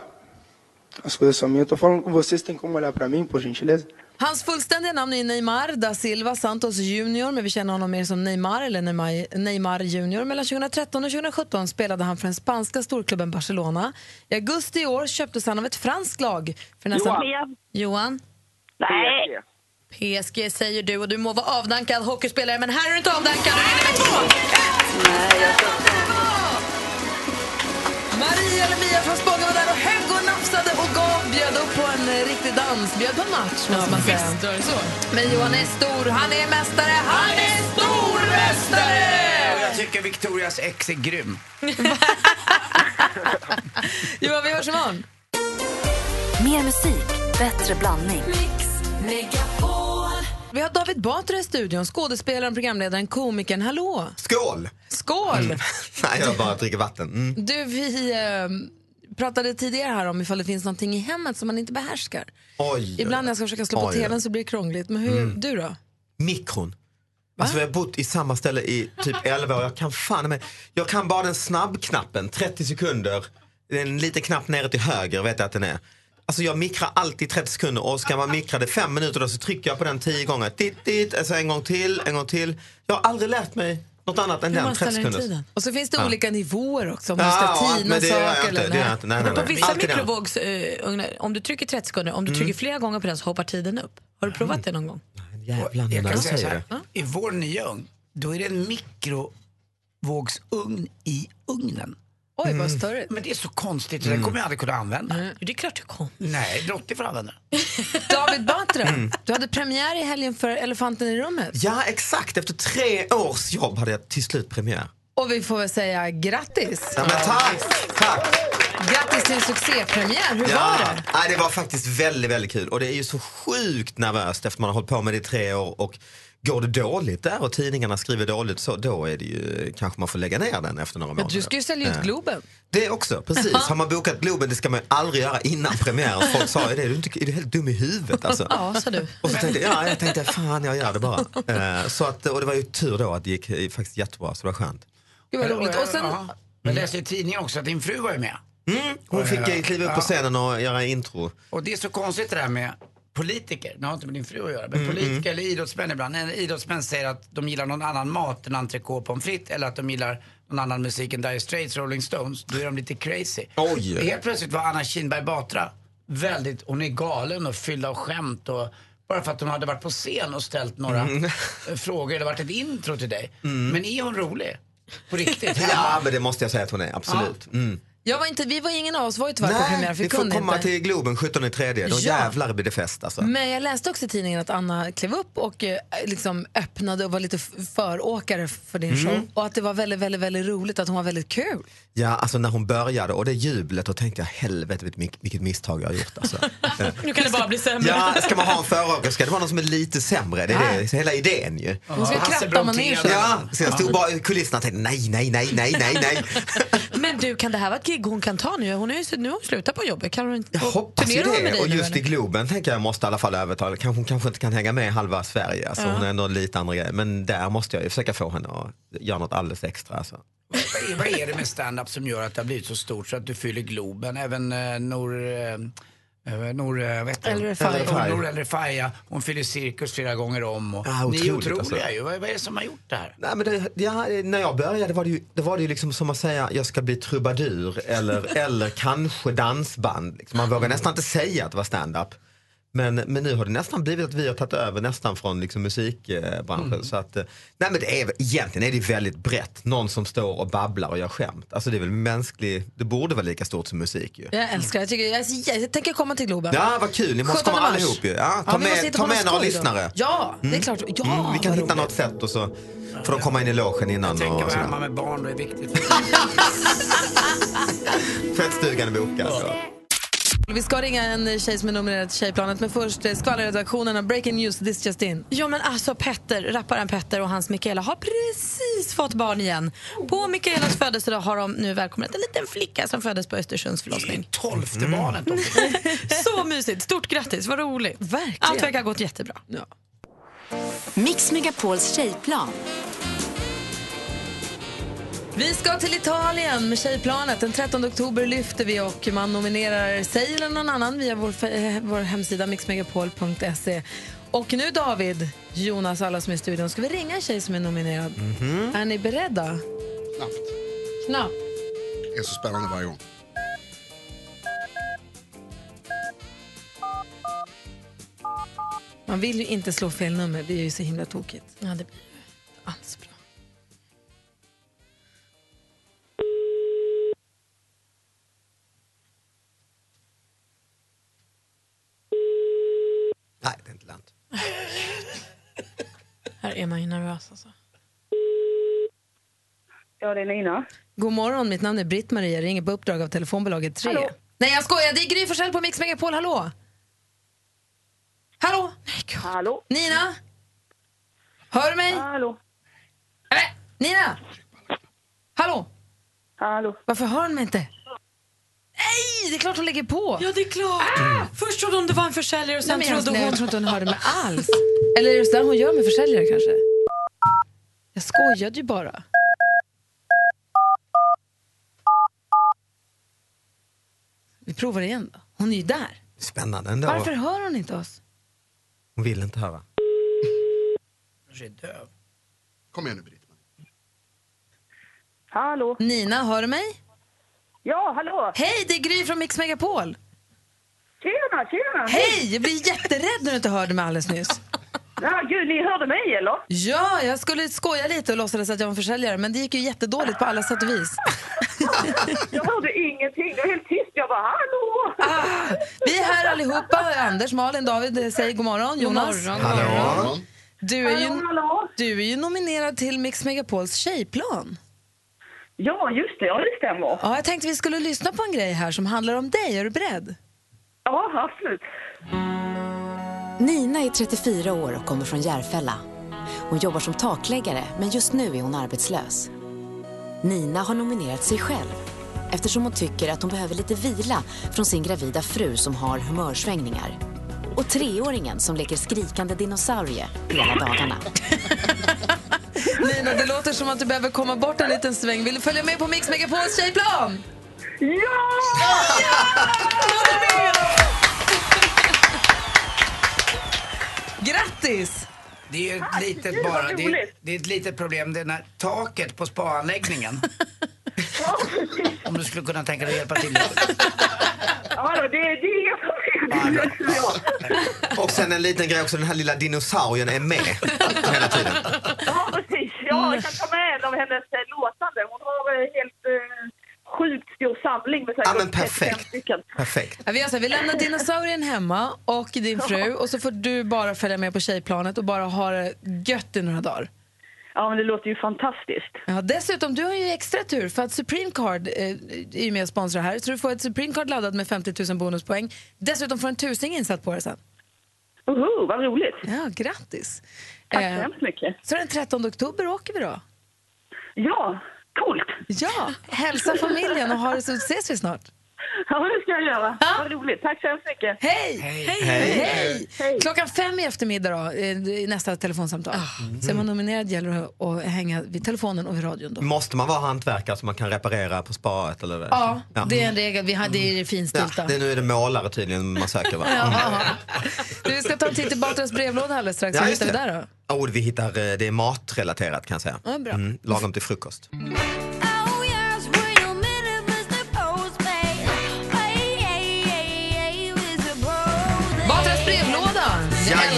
As coisas são minhas. Eu tô falando com vocês, tem como olhar pra mim, por gentileza? Hans fullständiga namn är Neymar da Silva Santos Junior, men vi känner honom mer som Neymar eller Neymar, Neymar Junior. Mellan 2013 och 2017 spelade han för den spanska storklubben Barcelona. I augusti i år köptes han av ett franskt lag. För nästan... Johan. Johan? Nej. PSG säger du och du må vara avdankad hockeyspelare men här är du inte avdankad. Du vinner med två! Maria Lemia från Spånga var där och högg och nafsade och gav, bjöd upp på en eh, riktig dans, bjöd på en match måste man säga. visst, så. Men Johan är stor, han är mästare, han är stormästare! Jag tycker Victorias ex är grym. Johan, vi hörs imorgon. Mer musik, bättre blandning. Vi har David Batra i studion, skådespelaren, programledaren, komikern. Hallå! Skål! Skål! Mm. Nej, jag bara dricker vatten. Mm. Du, vi eh, pratade tidigare här om ifall det finns någonting i hemmet som man inte behärskar. Oj. Ibland när jag ska försöka slå på Oj, tvn så blir det krångligt. Men hur, Mm. du då? Mikron. Alltså, vi har bott i samma ställe i typ 11 år. Jag kan fan med. Jag kan bara den snabbknappen, 30 sekunder. Det är en liten knapp nere till höger vet jag att den är. Alltså jag mikrar alltid 30 sekunder och ska man mikra det fem minuter då så trycker jag på den 10 gånger. Titt, titt, alltså en gång till, en gång till. Jag har aldrig lärt mig något annat än den man 30 ställer in sekunder. tiden. Och så finns det Ja. olika nivåer också. Om Ja, man ska tina saker eller inte. Nej, nej, På nej. vissa mikrovågsugnar, om du trycker 30 sekunder, om du Mm. trycker flera gånger på den så hoppar tiden upp. Har du provat det någon gång? Jävlar, Jag kan du säga så här, i vår nya ugn, då är det en mikrovågsugn i ugnen. Oj, Mm. vad störigt. Men det är så konstigt, så den kommer jag aldrig kunna använda. Det är klart du kommer. Nej, Lottie får använda den. David Batra, Mm. du hade premiär i helgen för Elefanten i rummet. Ja, exakt. Efter tre års jobb hade jag till slut premiär. Och vi får väl säga grattis. Ja, men tack! tack. Grattis till succépremiär. Hur var det? nej, det var faktiskt väldigt, väldigt kul. Och det är ju så sjukt nervöst efter man har hållit på med det i tre år. Och går det dåligt där och tidningarna skriver dåligt så då är det ju kanske man får lägga ner den efter några månader. du ska ju sälja ut Eh, Globen. Det också, precis. Har man bokat Globen, det ska man ju aldrig göra innan premiären. Folk sa ju det, är du, inte, är du helt dum i huvudet alltså? Ja, sa du. Och så tänkte jag, ja, jag tänkte fan jag gör det bara. Eh, så att, och det var ju tur då att det gick eh, faktiskt jättebra, så det var skönt. Gud vad roligt. Och sen, Ja. Jag läste i tidningen också att din fru var med. Mm, hon fick kliva upp på scenen och göra intro. Och det är så konstigt det där med politiker, det har inte med din fru att göra, men Mm, politiker eller idrottsmän ibland, när idrottsmän säger att de gillar någon annan mat än entrecote pommes frites eller att de gillar någon annan musik än Dire Straits, Rolling Stones, då är de lite crazy. Oj. Helt plötsligt var Anna Kinberg Batra väldigt, hon är galen och fylld av skämt och bara för att hon hade varit på scen och ställt några Mm. frågor eller varit ett intro till dig. Men är hon rolig? På riktigt? Ja, men det måste jag säga att hon är, absolut. Mm. Jag var inte, vi var ingen av oss var ju tyvärr på premiär Nej, för vi får komma inte. till Globen 17 i tredje. Då Ja. jävlar blir det fest alltså. Men jag läste också i tidningen att Anna klev upp och eh, liksom öppnade och var lite föråkare för din Mm. show. Och att det var väldigt, väldigt, väldigt roligt, att hon var väldigt kul. Ja, alltså när hon började och det jublet, då tänkte jag helvete vilket, misstag jag har gjort. Alltså. Nu kan det bara bli sämre. Ja, ska man ha en föråkare ska det vara någon som är lite sämre. Det är det, hela idén ju. Hon ska kratta Brontén. manegen. Ja, så jag stod bara i kulisserna och tänkte nej, nej, nej, nej, nej, nej. Men du, kan det här vara ett gig hon kan ta nu? Hon är ju, nu har hon slutat på jobbet. Kan hon Jag hoppas ju med det. dig Och nu, just eller? i Globen tänker jag måste i alla fall övertala. Kanske, hon kanske inte kan hänga med halva Sverige. Alltså, Ja. Hon är ändå lite andra grejer. Men där måste jag ju försöka få henne att göra något alldeles extra. Alltså. Vad är, vad är det med stand-up som gör att det har blivit så stort så att du fyller Globen? Även eh, Nor... Eh, Nor, eh, Refai. Nor- Nor El Refai. Hon fyller cirkus flera gånger om. Och Ja, ni är otroliga alltså. ju. Vad, vad är det som har gjort det här? Nej, men det, ja, när jag började var det, ju, det var det ju liksom som att säga jag ska bli trubadur eller, eller kanske dansband. Liksom, man vågar nästan inte säga att det var stand-up. Men, men nu har det nästan blivit att vi har tagit över nästan från liksom musikbranschen. Så att, eh, nej men det är, egentligen är det väldigt brett. Någon som står och babblar och gör skämt. Alltså det är väl mänsklig, det borde vara lika stort som musik ju. Jag älskar det. jag, tycker, jag, jag tänker komma till Globen. Ja vad kul, ni måste 17 komma mars. allihop ju. Ja, ta Ja, med, ta med några lyssnare. Ja, det är Mm. klart. Ja, Mm, vi kan hitta roligt. något sätt och så får de komma in i logen innan. Jag tänker vara hemma med barn, det är viktigt. Tvättstugan är bokad. Vi ska ringa en tjej som är nominerad till Tjejplanet, men först eh, skvallerredaktionen av Breaking News, This Just In. Ja men alltså Petter, rapparen Petter och hans Mikaela har precis fått barn igen. På Mikaelas födelsedag har de nu välkomnat en liten flicka som föddes på Östersunds förlossning. Tolfte barnet då. Så mysigt, stort grattis, vad roligt. Verkligen. Allt verkar ha gått jättebra. Ja. Mix Megapols tjejplan. Vi ska till Italien med Tjejplanet. Den 13 oktober lyfter vi och man nominerar sig eller någon annan via vår, eh, vår hemsida mixmegapol.se. Och nu David, Jonas och alla som är i studion, ska vi ringa en tjej som är nominerad. Är ni beredda? Knappt. Knappt. Det är så spännande varje gång. Man vill ju inte slå fel nummer, det är ju så himla tokigt. Ja, det blir alls bra. Man ju nervös alltså. Ja, det är Nina. God morgon, mitt namn är Britt-Marie. Jag ringer på uppdrag av telefonbolaget 3. Hallå? Nej, jag skojar. Det är Gry Forssell på Mix Megapol. Hallå? Hallå? Hallå? Nina? Hör du mig? Hallå? Nej, Nina? Hallå? Hallå? Varför hör hon mig inte? Nej, det är klart hon lägger på. Ja, det är klart. Först trodde hon det var en försäljare och sen Nej, men trodde jag, hon... jag tror inte hon hörde mig alls. Eller är det så där hon gör med försäljare kanske? Jag skojade ju bara. Vi provar igen då. Hon är ju där. Spännande ändå. Varför hör hon inte oss? Hon vill inte höra. Kanske är döv. Kom igen nu Britt. Hallå? Nina, hör du mig? Ja, hallå? Hej, det är Gry från Mix Megapol. Tjena, tjena! Hej! Jag blir jätterädd när du inte hörde mig alldeles nyss. Ja, gud, ni hörde mig eller? Ja, jag skulle skoja lite och låtsades att jag var en försäljare, men det gick ju jättedåligt på alla sätt och vis. Jag hörde ingenting. Det var helt tyst. Jag bara, hallå! Ah, vi är här allihopa. Anders, Malin, David, säg god morgon. Jonas. morgon, Hallå? Du är, ju, Hallå, hallå? du är ju nominerad till Mix Megapols tjejplan. Ja, just det. Ja, det stämmer. Ja, jag tänkte vi skulle lyssna på en grej här som handlar om dig. Är du beredd? Ja, absolut. Nina är 34 år och kommer från Järfälla. Hon jobbar som takläggare, men just nu är hon arbetslös. Nina har nominerat sig själv eftersom hon tycker att hon behöver lite vila från sin gravida fru som har humörsvängningar. Och treåringen som leker skrikande dinosaurie hela dagarna. Nina, det låter som att du behöver komma bort en liten sväng. Vill du följa med på Mix Megapols tjejplan? Ja! Grattis! Det är ju ett litet bara, det är, det är ett litet problem, det är när taket på spaanläggningen. Ja. Om du skulle kunna tänka dig att hjälpa till. Ja, då, det, det är inga problem. Ja, Och sen en liten grej också, den här lilla dinosaurien är med hela tiden. Jag kan ta med en av hennes eh, låtande. Hon har eh, helt eh, sjukt stor samling med säkert Ja, men 35 perfekt. stycken. Perfekt. Ja, vi, så här, vi lämnar dinosaurien hemma och din fru och så får du bara följa med på tjejplanet och bara ha det gött i några dagar. Ja, men det låter ju fantastiskt. Ja, dessutom, du har ju extra tur för att Supreme Card eh, är ju med och sponsrar här. Så du får ett Supreme Card laddat med 50 000 bonuspoäng. Dessutom får du en tusing insatt på det sen. Oho, vad roligt. Ja, grattis. Tack Eh, så hemskt mycket. Så den 13 oktober åker vi då. Ja, coolt. Ja, hälsa familjen och ha det så ses vi snart. Ja, det ska jag göra. Vad roligt. Tack så hemskt mycket. Hej! Hej. Hej! Hej. Klockan fem i eftermiddag då, eh, i nästa telefonsamtal. Så är man nominerad gäller det att hänga vid telefonen och vid radion då. Måste man vara hantverkare så man kan reparera på spaet? Eller? Ja, det är en regel. Vi har, det är finstilta. Ja, det, nu är det målare tydligen man söker va? Ja. Du, vi ska ta en titt i Batras brevlåda alldeles strax. Ja, just hittar vi det. där då? Oh, vi hittar, eh, det är matrelaterat kan jag säga. Ja, bra. Mm, lagom till frukost.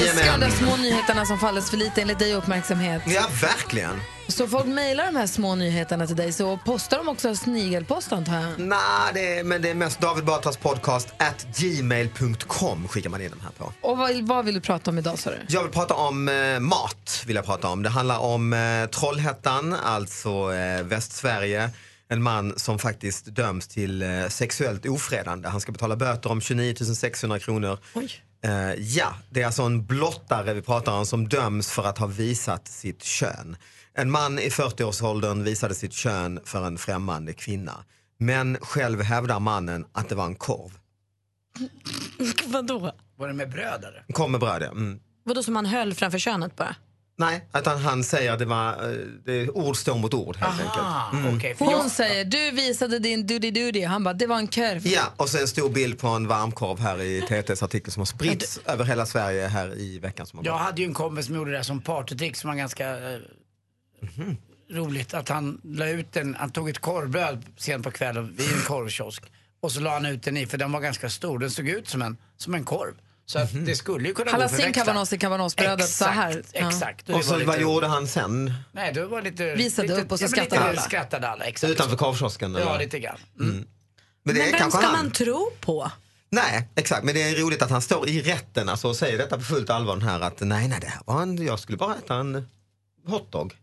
Älskar de små nyheterna som får alldeles för lite enligt dig uppmärksamhet. Ja, verkligen. Så folk mejlar de här små nyheterna till dig så postar de också snigelpost antar jag? Nej, det är, men det är mest David Batras podcast at gmail.com skickar man in dem här på. Och vad, vad vill du prata om idag sa du? Jag vill prata om eh, mat. vill jag prata om. Det handlar om eh, Trollhättan, alltså eh, Västsverige. En man som faktiskt döms till eh, sexuellt ofredande. Han ska betala böter om 29 600 kronor. Eh, ja, det är alltså en blottare vi pratar om som döms för att ha visat sitt kön. En man i 40-årsåldern visade sitt kön för en främmande kvinna. Men själv hävdar mannen att det var en korv. Vadå? Var det med bröd eller? Korv med bröd, ja. Mm. Vadå som han höll framför könet bara? Nej, utan han säger att det var, eh, det, ord står mot ord helt Aha, enkelt. Mm. för Hon jag- säger du visade din doody doody han bara det var en kurv. Ja, och sen en stor bild på en varmkorv här i TTs artikel som har spritts över hela Sverige här i veckan som har Jag hade ju en kompis som gjorde det här som partytrick som var ganska eh, roligt. Att han la ut en, han tog ett korvbröd sent på kvällen vid en korvkiosk. Och så la han ut den i, för den var ganska stor. Den såg ut som en, som en korv. Så att det skulle ju kunna Han gå för sin växlar. cabanos i cabanosbrödet så här. Ja. Exakt. Och så, vad gjorde han sen? Nej, det var lite... Visade lite, upp och så ja, men skrattade alla. skrattade alla, exakt. Utanför korvkiosken? Ja, eller? lite grann. Mm. Men det Men vem kanske ska han. man tro på? Nej, exakt. Men det är roligt att han står i rätten alltså, och säger detta på fullt allvar den här att nej, nej, det här var en, jag skulle bara äta en hotdog.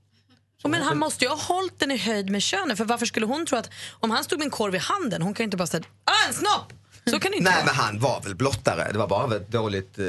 Och Men han måste ju ha hållit den i höjd med könet. För varför skulle hon tro att om han stod med en korv i handen, hon kan ju inte bara säga ah, en snopp! Så kan det inte Nej, vara. men han var väl blottare. Det var bara ett dåligt eh,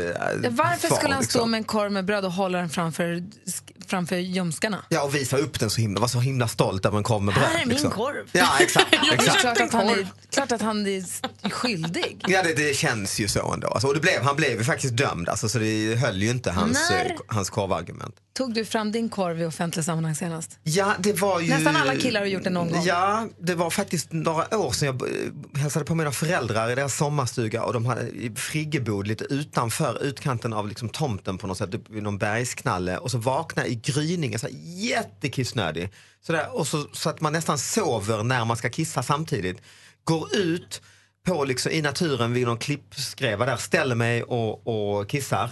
varför svar, skulle han stå liksom. med en korv med bröd och hålla den framför, sk- framför ljumskarna? Ja, och visa upp den så himla, var så himla stolt över en korv med bröd. Här är min liksom. korv. Ja, exakt. Exakt. klart att, han är, klart att han är skyldig. Ja, det, det känns ju så ändå. Alltså, och det blev, han blev ju faktiskt dömd, alltså, så det höll ju inte hans, När? eh, hans korvargument. Tog du fram din korv i offentliga sammanhang senast? Ja, det var ju... Nästan alla killar har gjort det någon gång. Ja, det var faktiskt några år sedan jag eh, hälsade på mina föräldrar i deras sommarstuga och de hade i friggebod lite utanför utkanten av liksom tomten på något sätt, upp vid någon bergsknalle och så vaknade i gryningen, så här jättekissnödig. Så, där, och så, så att man nästan sover när man ska kissa samtidigt. Går ut på liksom, i naturen vid någon klippskreva där, ställer mig och, och kissar.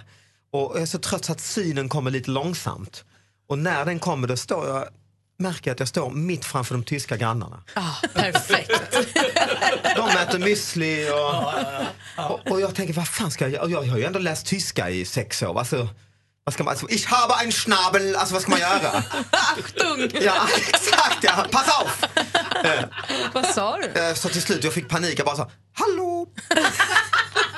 Och jag är så trött så att synen kommer lite långsamt. Och när den kommer då står jag, märker jag att jag står mitt framför de tyska grannarna. perfekt. De äter müsli och, och, och jag tänker vad fan ska jag göra? Jag har ju ändå läst tyska i sex år. Alltså, vad ska man, alltså, ich habe ein Schnabel, alltså vad ska man göra? Achtung! Ja, exakt ja, pass auf! Eh, Vad sa du? eh, Så till slut jag fick panik, jag bara sa hallå!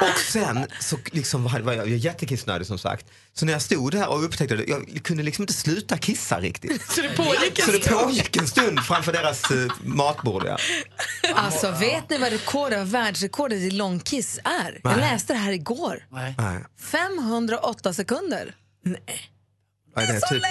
Och sen så liksom var var jag jättekissnödig som sagt. Så när jag stod där och upptäckte det, jag kunde liksom inte sluta kissa riktigt. Så det pågick en Så det stund. pågick en stund framför deras eh, matbord. Ja. Alltså vet ni vad rekordet, världsrekordet i långkiss är? Jag Nej. läste det här igår. Nej. 508 sekunder. Vad är det? Typ,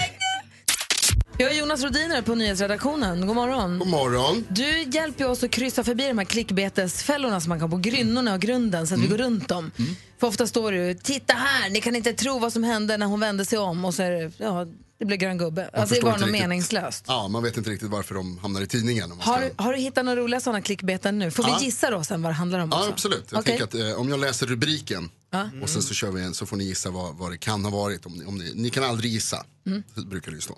Jag är Jonas Rodiner på nyhetsredaktionen. God morgon. God morgon. Du hjälper oss att kryssa förbi de här klickbetesfällorna som man kan på grynnorna och grunden så att vi går runt dem. För ofta står ju, titta här, ni kan inte tro vad som hände när hon vände sig om och så är det, ja, det blev grön gubbe. Man Alltså det var något riktigt. meningslöst. Ja, man vet inte riktigt varför de hamnar i tidningen. Man ska... Har, du- har du hittat några roliga sådana klickbeten nu? Får Ja. vi gissa då sen vad det handlar om? Ja, också? absolut. Jag tänker att eh, om jag läser rubriken Ja. och sen så kör vi en så får ni gissa vad, vad det kan ha varit. Om ni, om ni, ni kan aldrig gissa, Mm. brukar det ju stå.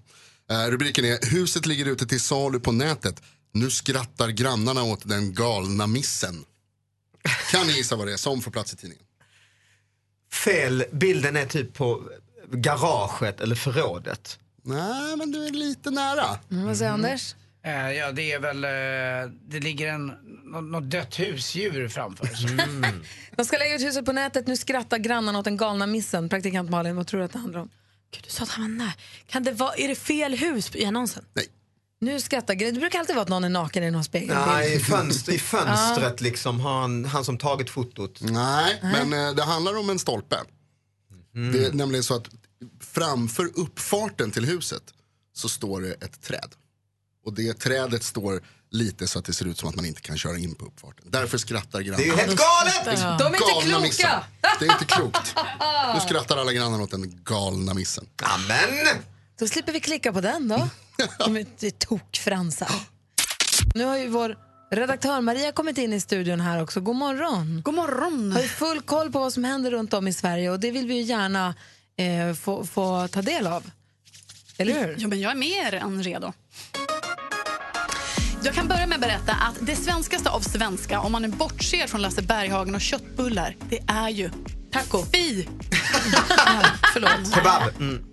Eh, rubriken är Huset ligger ute till salu på nätet. Nu skrattar grannarna åt den galna missen. Kan ni gissa vad det är som får plats i tidningen? fel, bilden är typ på garaget eller förrådet. Nej, men du är lite nära. Mm, vad säger Anders? Eh, ja, det är väl, eh, det ligger en, något, något dött husdjur framför. Mm. De ska lägga ut huset på nätet. Nu skrattar grannarna åt den galna missen. Praktikant Malin, vad tror du att det handlar om? Gud, du sa att han var nära. Kan det vara, är det fel hus i annonsen? Nu skrattar Det brukar alltid vara att någon är naken i någon spegelbild. Nej, i, fönster, i fönstret liksom har han, han som tagit fotot. Nej, men eh, det handlar om en stolpe. Mm. Det är nämligen så att framför uppfarten till huset så står det ett träd. Och det trädet står lite så att det ser ut som att man inte kan köra in på uppfarten. Därför skrattar grannarna. Det är helt galet! De är inte galna kloka! missen. Det är inte klokt. Nu skrattar alla grannarna åt den galna missen. Amen! Då slipper vi klicka på den då. Det är tokfransar. Nu har ju vår redaktör Maria kommit in i studion här också. God morgon. God morgon. Har ju full koll på vad som händer runt om i Sverige och det vill vi ju gärna eh, få, få ta del av. Eller hur? Ja, men jag är mer än redo. Jag kan börja med att berätta att det svenskaste av svenska, om man nu bortser från Lasse Berghagen och köttbullar, det är ju taco. Fi! förlåt. Kebab. Mm.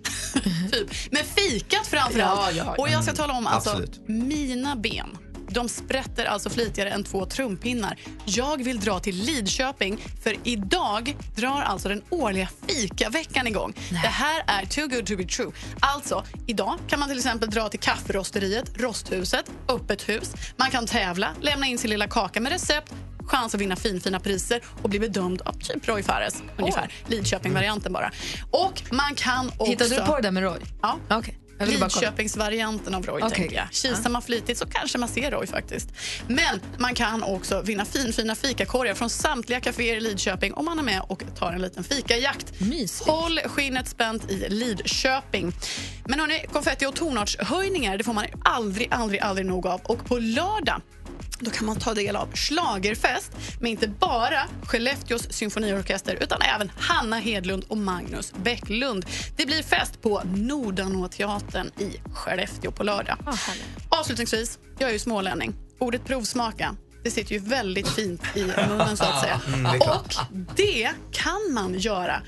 Typ. Men fi fikat framförallt. Ja, ja, ja. Och jag ska tala om alltså, Absolut. mina ben. De sprätter alltså flitigare än två trumpinnar. Jag vill dra till Lidköping för idag drar alltså den årliga fikaveckan igång. Det här är too good to be true. Alltså, idag kan man till exempel dra till kafferosteriet, Rosthuset, Öppet hus. Man kan tävla, lämna in sin lilla kaka med recept chans att vinna finfina priser och bli bedömd av typ Roy Fares. Ungefär. Lidköping-varianten bara. Och man kan också... Hittade du på det där med Roy? Ja. Okej. Lidköpingsvarianten av Roy, Okej. tänker jag. Kisar man flitigt så kanske man ser Roy faktiskt. Men man kan också vinna finfina fikakorgar från samtliga kaféer i Lidköping om man är med och tar en liten fikajakt. Håll skinnet spänt i Lidköping. Men hörni, konfetti och tonartshöjningar det får man aldrig, aldrig, aldrig nog av. Och på lördag då kan man ta del av schlagerfest med inte bara Skellefteås symfoniorkester utan även Hanna Hedlund och Magnus Bäcklund. Det blir fest på Nordanåteatern i Skellefteå på lördag. Avslutningsvis, jag är ju smålänning. Ordet provsmaka det sitter ju väldigt fint i munnen så att säga. Mm, det och det kan man göra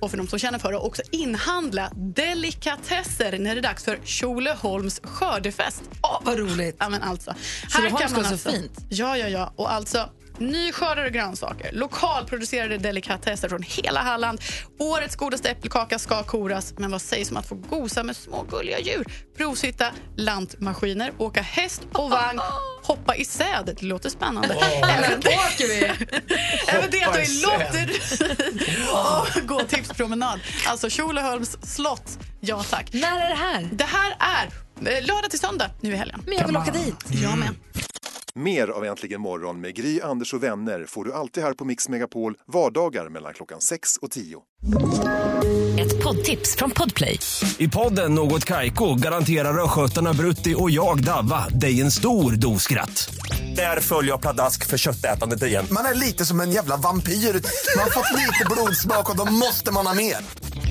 och för de som känner för det också inhandla delikatesser när det är dags för Tjolöholms skördefest. Åh, vad roligt! Ja, men alltså. Ska vara så alltså, fint. Ja, ja, ja. Och alltså, nyskördade grönsaker, lokalproducerade delikatesser från hela Halland. Årets godaste äppelkaka ska koras, men vad sägs om att få gosa med små gulliga djur? Provsitta lantmaskiner, åka häst och vagn, hoppa i säd. Det låter spännande. Även det åker vi! Även delta i lotteri och gå tipspromenad. Alltså Tjolöholms slott. Ja, tack. När är det här? Det här är eh, lördag till söndag nu i helgen. Men jag vill åka dit. Jag med. Mer av Äntligen morgon med Gry, Anders och vänner får du alltid här på Mix Megapol vardagar mellan klockan 6 och 10. Ett poddtips från Podplay. I podden Något Kaiko garanterar östgötarna Brutti och jag, Davva, dig en stor dos skratt. Där följer jag pladask för köttätandet igen. Man är lite som en jävla vampyr. Man har fått lite blodsmak och då måste man ha mer.